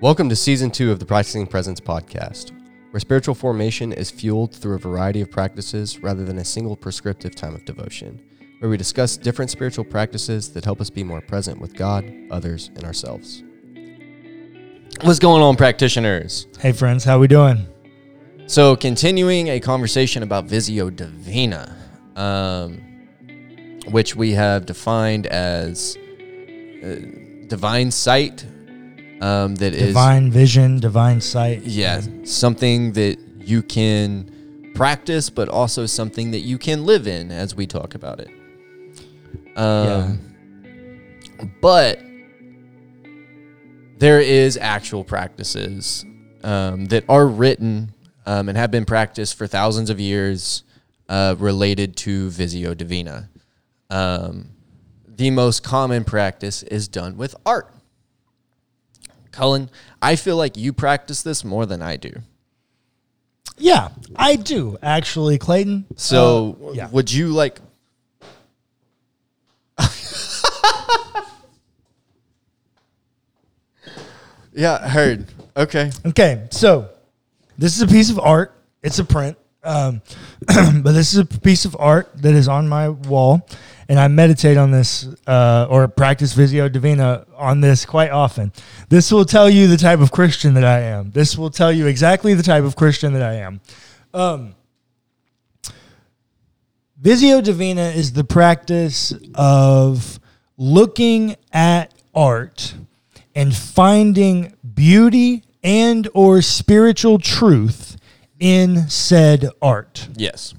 Welcome to season two of the Practicing Presence podcast, where spiritual formation is fueled through a variety of practices rather than a single prescriptive time of devotion, where we discuss different spiritual practices that help us be more present with God, others, and ourselves. What's going on, practitioners? Hey friends, how are we doing? So, continuing a conversation about Visio Divina, um, which we have defined as uh, divine sight um, that is Divine vision, divine sight. yeah, something that you can practice, but also something that you can live in as we talk about it. Um, But there is actual practices um, that are written um, and have been practiced for thousands of years uh, related to Visio Divina. Um, the most common practice is done with art. Cullen, I feel like you practice this more than I do. Yeah, I do actually, Clayton. So, Uh, yeah. would you like? yeah, heard. Okay. Okay, so this is a piece of art. It's a print, um, but this is a piece of art that is on my wall, and I meditate on this uh, or practice Visio Divina on this quite often. This will tell you the type of Christian that I am. This will tell you exactly the type of Christian that I am. Um, Visio Divina is the practice of looking at art and finding beauty and or spiritual truth in said art. Yes.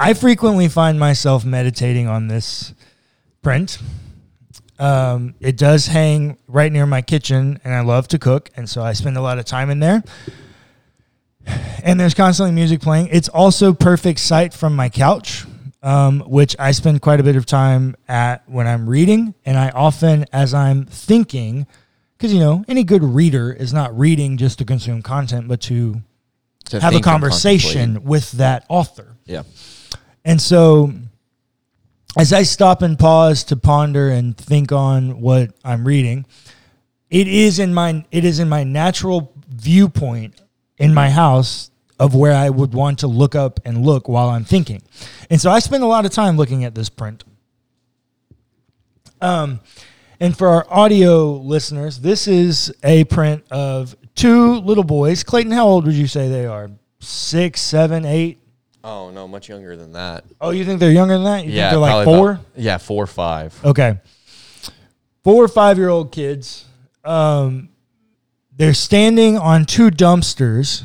I frequently find myself meditating on this print. Um, it does hang right near my kitchen, and I love to cook, and so I spend a lot of time in there. And there's constantly music playing. It's also perfect sight from my couch, um, which I spend quite a bit of time at when I'm reading, and I often, as I'm thinking, because you know any good reader is not reading just to consume content, but to To have a conversation with that author. Yeah. And so as I stop and pause to ponder and think on what I'm reading, it is in my it is in my natural viewpoint in my house of where I would want to look up and look while I'm thinking. And so I spend a lot of time looking at this print. Um and for our audio listeners, this is a print of two little boys. Clayton, how old would you say they are? Six, seven, eight? Oh no, much younger than that. Oh, you think they're younger than that? You yeah, think they're like four? about- yeah, four or five. Okay. Four or five year old kids. Um, they're standing on two dumpsters,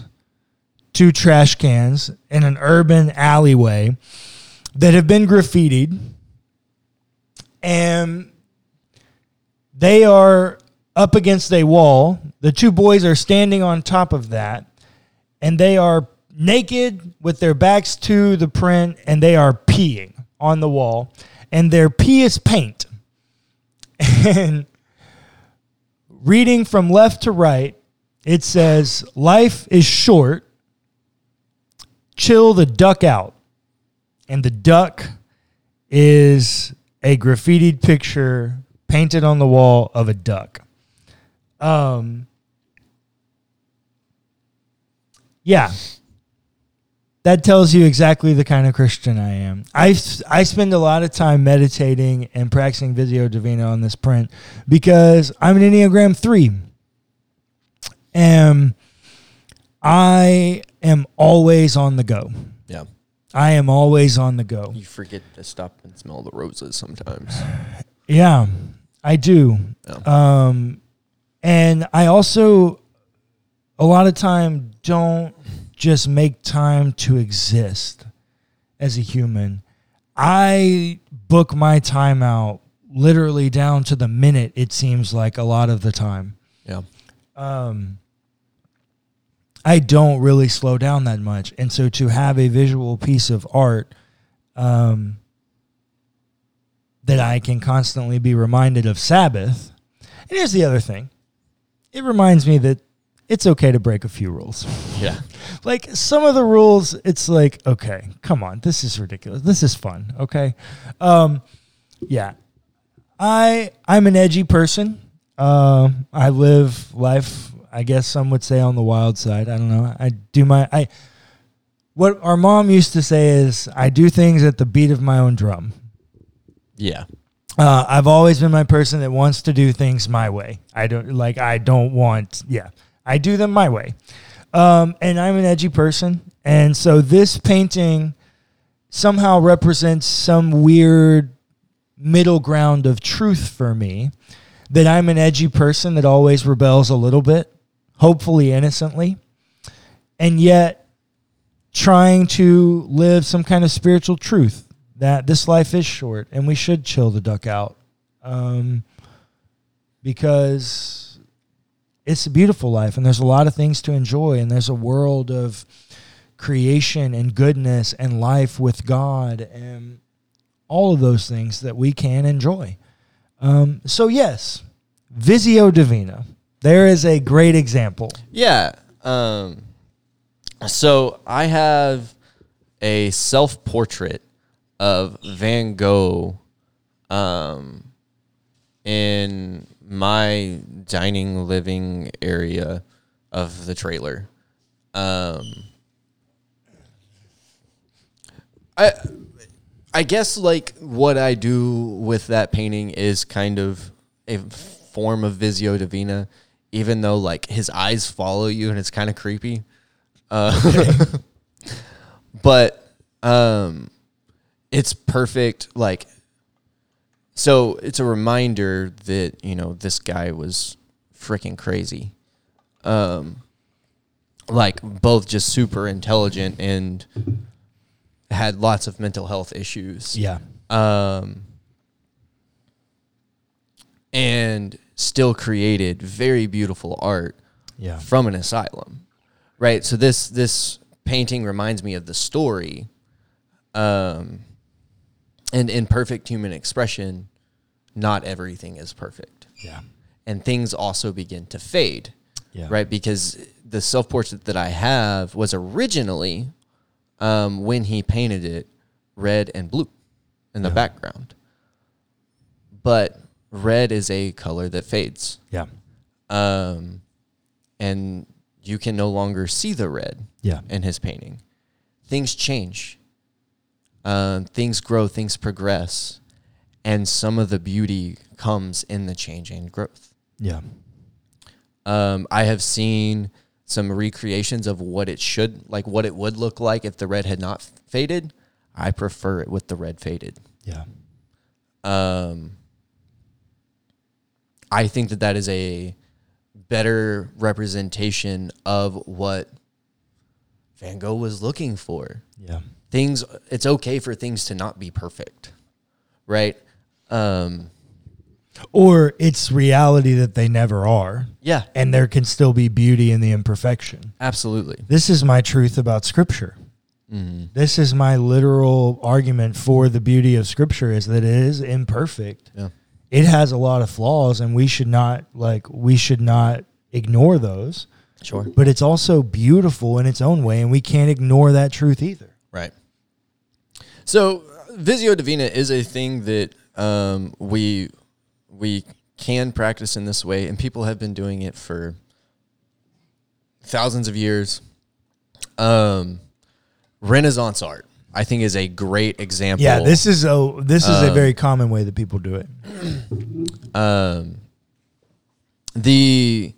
two trash cans in an urban alleyway that have been graffitied. And they are up against a wall. The two boys are standing on top of that. And they are naked with their backs to the print and they are peeing on the wall. And their pee is paint. And reading from left to right, it says, Life is short. Chill the duck out. And the duck is a graffitied picture painted on the wall of a duck. Um, yeah. That tells you exactly the kind of Christian I am. I, I spend a lot of time meditating and practicing Visio Divina on this print because I'm an Enneagram 3. And I am always on the go. Yeah. I am always on the go. You forget to stop and smell the roses sometimes. Yeah, I do. Yeah. Um, and I also, a lot of time, don't just make time to exist as a human. I book my time out literally down to the minute, it seems like a lot of the time. Yeah. Um, I don't really slow down that much. And so to have a visual piece of art um, that I can constantly be reminded of Sabbath. And here's the other thing it reminds me that it's okay to break a few rules. Yeah. like some of the rules, it's like, okay, come on, this is ridiculous. This is fun. Okay. Um, yeah. I I'm an edgy person. Um, I live life, I guess some would say on the wild side. I don't know. I do my I what our mom used to say is I do things at the beat of my own drum. Yeah. Uh, I've always been my person that wants to do things my way. I don't like. I don't want. Yeah, I do them my way. Um, and I'm an edgy person, and so this painting somehow represents some weird middle ground of truth for me. That I'm an edgy person that always rebels a little bit, hopefully innocently, and yet trying to live some kind of spiritual truth that this life is short and we should chill the duck out um, because it's a beautiful life and there's a lot of things to enjoy and there's a world of creation and goodness and life with God and all of those things that we can enjoy. Um, so yes, Visio Divina. There is a great example. Yeah. Um, so I have a self portrait of Van Gogh um, in my dining living area of the trailer. Um, I I guess like what I do with that painting is kind of a form of Visio Divina, even though like his eyes follow you and it's kind of creepy. Uh, but um, it's perfect. Like, so it's a reminder that you know this guy was freaking crazy. Um, like both just super intelligent and had lots of mental health issues. Yeah. Um, and still created very beautiful art Yeah. from an asylum, right? So this this painting reminds me of the story, um, and in perfect human expression, not everything is perfect, Yeah. and things also begin to fade, Yeah. right? Because the self portrait that I have was originally, um, when he painted it, red and blue in the Yeah. background, but red is a color that fades Yeah. um, and you can no longer see the red Yeah. in his painting. Things change, um, things grow, things progress, and some of the beauty comes in the change and growth. Yeah. Um, I have seen some recreations of what it should like, what it would look like if the red had not faded. I prefer it with the red faded. Yeah. Um, I think that that is a better representation of what Van Gogh was looking for. Yeah. Things, it's okay for things to not be perfect, right? Um, Or it's reality that they never are, yeah, and there can still be beauty in the imperfection. absolutely. This is my truth about Scripture. Mm-hmm. This is my literal argument for the beauty of Scripture is that it is imperfect. Yeah. It has a lot of flaws, and we should not like we should not ignore those. Sure. But it's also beautiful in its own way, and we can't ignore that truth either. Right. So Visio Divina is a thing that um, we we can practice in this way, and people have been doing it for thousands of years. Um, Renaissance art, I think, is a great example. Yeah, this is a this is a Um, very common way that people do it. um, the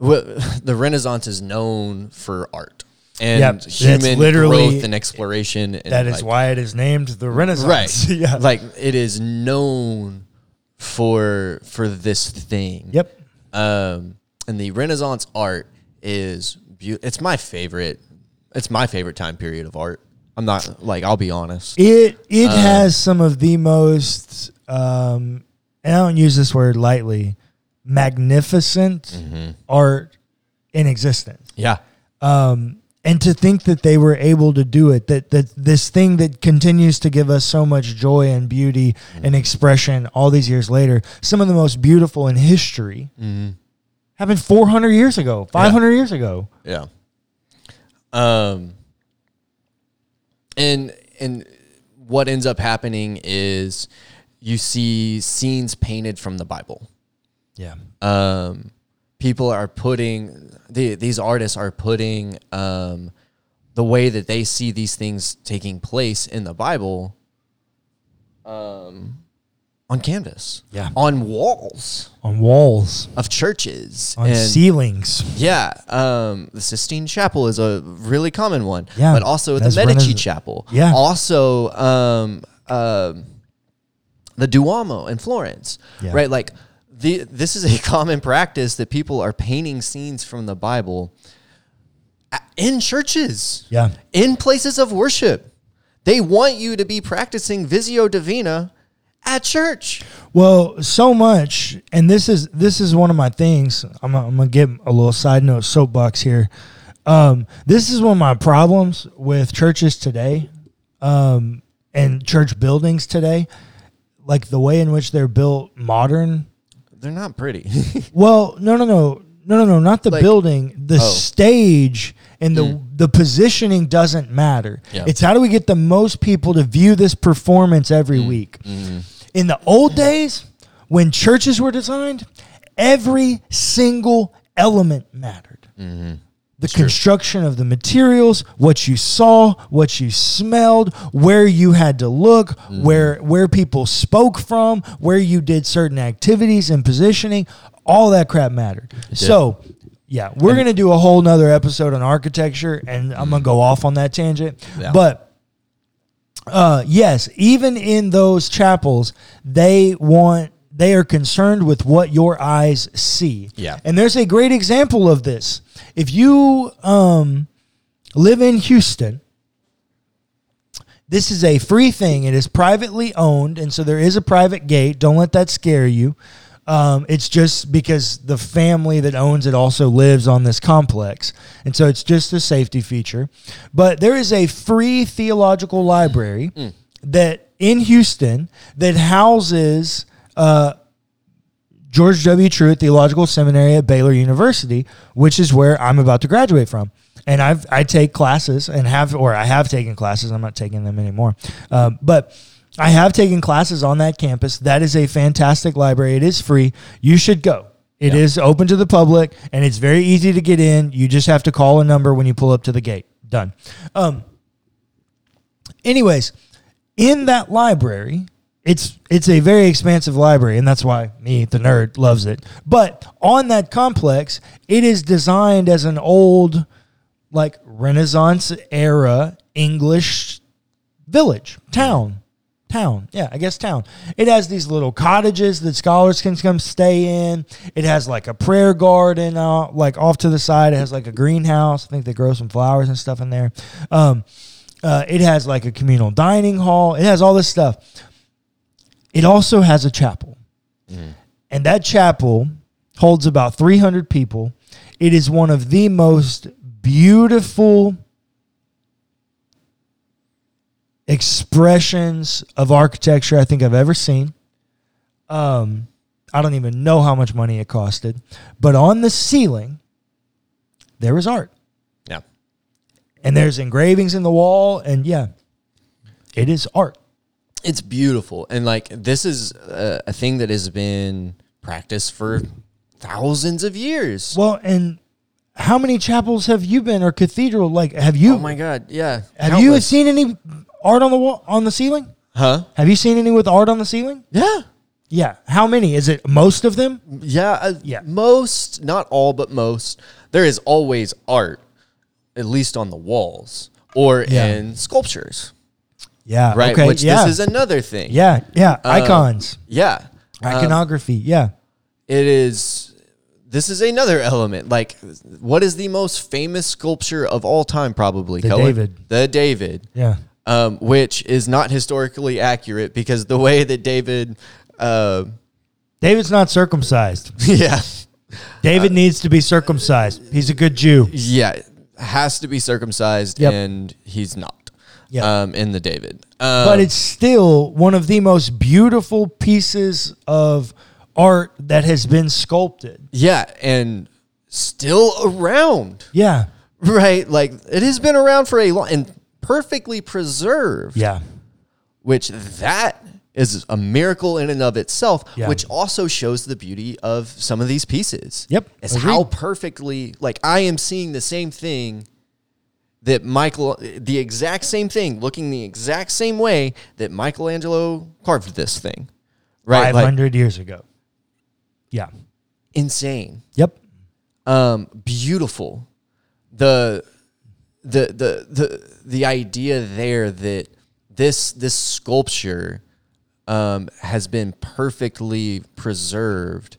wh- the Renaissance is known for art and Yep, human growth and exploration. And That is like, why it is named the Renaissance. right yeah. like it is known for for this thing yep. um and the renaissance art is beautiful it's my favorite it's my favorite time period of art i'm not like i'll be honest It it Uh, has some of the most um and I don't use this word lightly, magnificent Mm-hmm. art in existence. yeah Um and to think that they were able to do it, that that this thing that continues to give us so much joy and beauty and expression all these years later, some of the most beautiful in history mm-hmm. Happened 400 years ago, 500 years ago. Yeah. Um. And and what ends up happening is you see scenes painted from the Bible. Yeah. Um, people are putting the, these artists are putting um, the way that they see these things taking place in the Bible um, on canvas, Yeah. on walls On walls, of churches, on and ceilings. yeah, um, the Sistine Chapel is a really common one. Yeah, but also the Medici Renais- Chapel. Yeah. also um, um, the Duomo in Florence. Yeah. Right, like the this is a common practice that people are painting scenes from the Bible in churches. Yeah. in places of worship. They want you to be practicing Visio Divina at church. Well, so much, and this is this is one of my things. I'm, gonna- I'm gonna give a little side note soapbox here. Um, this is one of my problems with churches today, um, and church buildings today, like the way in which they're built modern. They're not pretty. Well, no, no, no, no, no, no, not the Like- building, the Oh. stage and the the positioning doesn't matter. Yeah. It's how do we get the most people to view this performance every week. In the old days, when churches were designed, every single element mattered. The construction of the materials, what you saw, what you smelled, where you had to look, where where people spoke from, where you did certain activities and positioning, all that crap mattered. So, yeah, we're gonna do a whole nother episode on architecture, and I'm gonna go off on that tangent. Yeah. But uh, yes, even in those chapels, they want they are concerned with what your eyes see. Yeah. and there's a great example of this. If you um, live in Houston, this is a free thing. It is privately owned, and so there is a private gate. Don't let that scare you. Um, it's just because the family that owns it also lives on this complex, and so it's just a safety feature. But there is a free theological library that in Houston that houses uh, George W. Truett Theological Seminary at Baylor University, which is where I'm about to graduate from. And I've I take classes and have or I have taken classes. I'm not taking them anymore, uh, but I have taken classes on that campus. That is a fantastic library. It is free. You should go. It is open to the public and it's very easy to get in. You just have to call a number when you pull up to the gate. Done. Um, anyways, in that library, it's it's a very expansive library, and that's why me, the nerd, loves it. But on that complex, it is designed as an old, like Renaissance era English village, town, town. Yeah, I guess town. It has these little cottages that scholars can come stay in. It has like a prayer garden, uh, like off to the side. It has like a greenhouse. I think they grow some flowers and stuff in there. Um, uh, it has like a communal dining hall. It has all this stuff. It also has a chapel. And that chapel holds about 300 people. It is one of the most beautiful expressions of architecture I think I've ever seen. Um, I don't even know how much money it costed, but on the ceiling, there is art yeah. and there's engravings in the wall, and yeah, it is art. It's beautiful. And like this is a, a thing that has been practiced for thousands of years. Well, and how many chapels have you been or cathedral? Like, have you oh my god, yeah. have you seen any art on the wall on the ceiling? Huh? Have you seen any with art on the ceiling? Yeah. Yeah. How many? Is it most of them? Yeah, uh, Yeah. Most, not all, but most. There is always art, at least on the walls or Yeah. in sculptures, Yeah. right? Okay. Which yeah. this is another thing. yeah. Yeah. Uh, Icons, yeah. Um, iconography. Yeah. it is. This is another element. Like, what is the most famous sculpture of all time? Probably The Cohen? David. The David. Yeah. Um, which is not historically accurate because the way that David, uh, David's not circumcised. yeah, David needs to be circumcised. He's a good Jew. yeah, has to be circumcised, Yep. and he's not. Yep. Um, in the David, um, but it's still one of the most beautiful pieces of art that has been sculpted. yeah, and still around, Yeah. right? Like it has been around for a long and perfectly preserved. Yeah. which that is a miracle in and of itself, Yeah. which also shows the beauty of some of these pieces. Yep, Is agreed. how perfectly, like, I am seeing the same thing that Michael, the exact same thing, looking the exact same way that Michelangelo carved this thing. Right? Like, 500 years ago. Yeah. insane. Yep. um, beautiful. The, the the the the idea there that this this sculpture um, has been perfectly preserved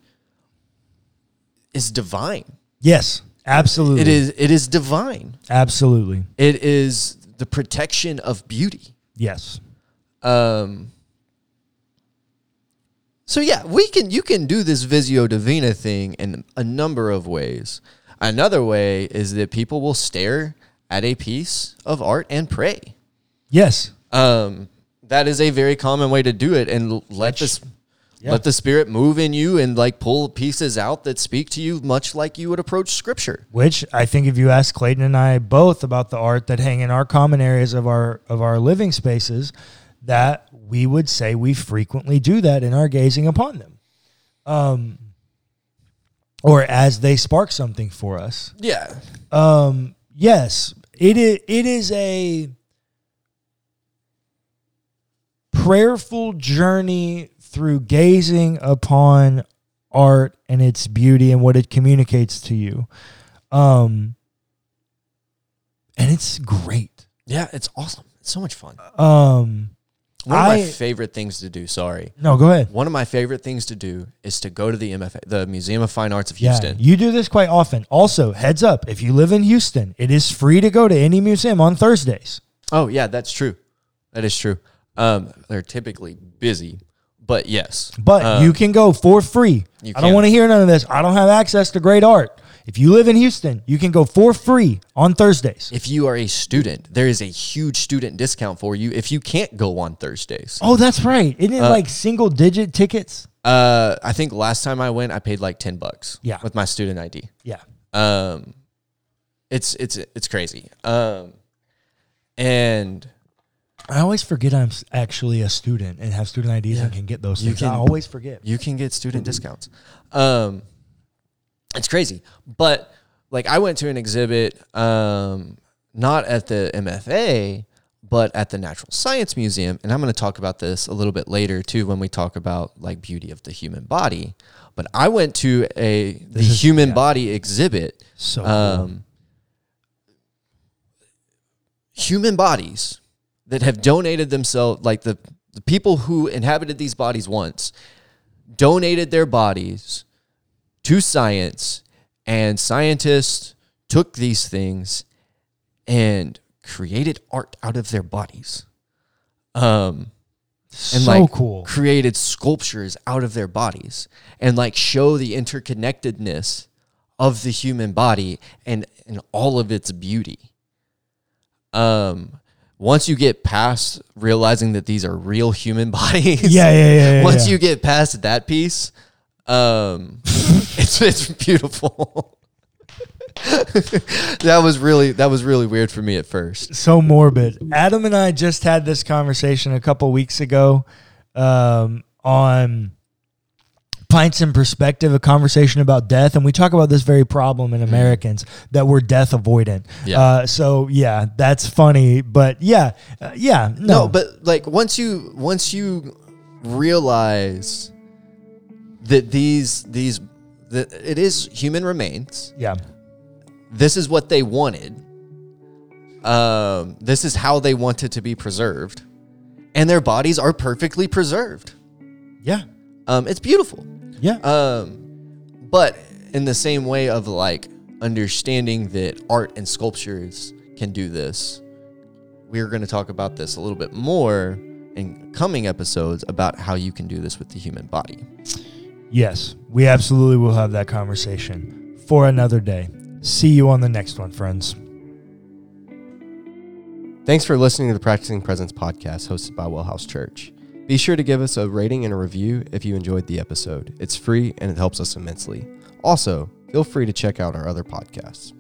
is divine. Yes. Absolutely. It is it is divine. Absolutely. It is the protection of beauty. Yes. Um, so yeah, we can you can do this Visio Divina thing in a number of ways. Another way is that people will stare at a piece of art and pray. Yes. Um, that is a very common way to do it, and let this yeah. let the spirit move in you and like pull pieces out that speak to you, much like you would approach scripture. Which I think if you ask Clayton and I both about the art that hang in our common areas of our of our living spaces, that we would say we frequently do that in our gazing upon them. Um or as they spark something for us. Yeah, Um, yes, it is. It is a prayerful journey through gazing upon art and its beauty and what it communicates to you. Um, and it's great. yeah, it's awesome. It's so much fun. Um, One of my favorite things to do. Sorry. no, go ahead. One of my favorite things to do is to go to the MFA, the Museum of Fine Arts of Yeah, Houston. you do this quite often. Also, heads up: if you live in Houston, it is free to go to any museum on Thursdays. Oh yeah, that's true. That is true. Um, they're typically busy, but yes. But Uh, you can go for free. I don't want to hear none of this. I don't have access to great art. If you live in Houston, you can go for free on Thursdays. if you are a student, there is a huge student discount for you if you can't go on Thursdays. Oh, that's right. Isn't it like single digit tickets? Uh, I think last time I went, I paid like ten bucks. Yeah. with my student ID. Yeah. Um, it's it's it's crazy. Um, and I always forget I'm actually a student and have student IDs and can get those You things. I can- always forget. you can get student discounts. Um, it's crazy, but like I went to an exhibit, um, not at the MFA, but at the Natural Science Museum, and I'm going to talk about this a little bit later too when we talk about like beauty of the human body. But I went to a the is- human yeah. body exhibit. So cool. Um, human bodies that have donated themselves, like the, the people who inhabited these bodies once, donated their bodies to science, and scientists took these things and created art out of their bodies. Um, and so like cool. created sculptures out of their bodies and like show the interconnectedness of the human body and and all of its beauty um once you get past realizing that these are real human bodies Yeah, yeah, yeah, yeah, once yeah. you get past that piece um it's it's beautiful that was really that was really weird for me at first so morbid. Adam and I just had this conversation a couple weeks ago um, on Pints in Perspective, a conversation about death. And we talk about this very problem in Americans that we're death avoidant. Yeah. Uh, so, yeah, that's funny. But yeah, uh, yeah, no. no but like once you once you realize that these these that it is human remains yeah. this is what they wanted um this is how they wanted to be preserved and their bodies are perfectly preserved Yeah. um it's beautiful Yeah. um but in the same way of like understanding that art and sculptures can do this we're going to talk about this a little bit more in coming episodes about how you can do this with the human body yes. We absolutely will have that conversation for another day. See you on the next one, friends. Thanks for listening to the Practicing Presence podcast hosted by Wellhouse Church. Be sure to give us a rating and a review if you enjoyed the episode. It's free and it helps us immensely. Also, feel free to check out our other podcasts.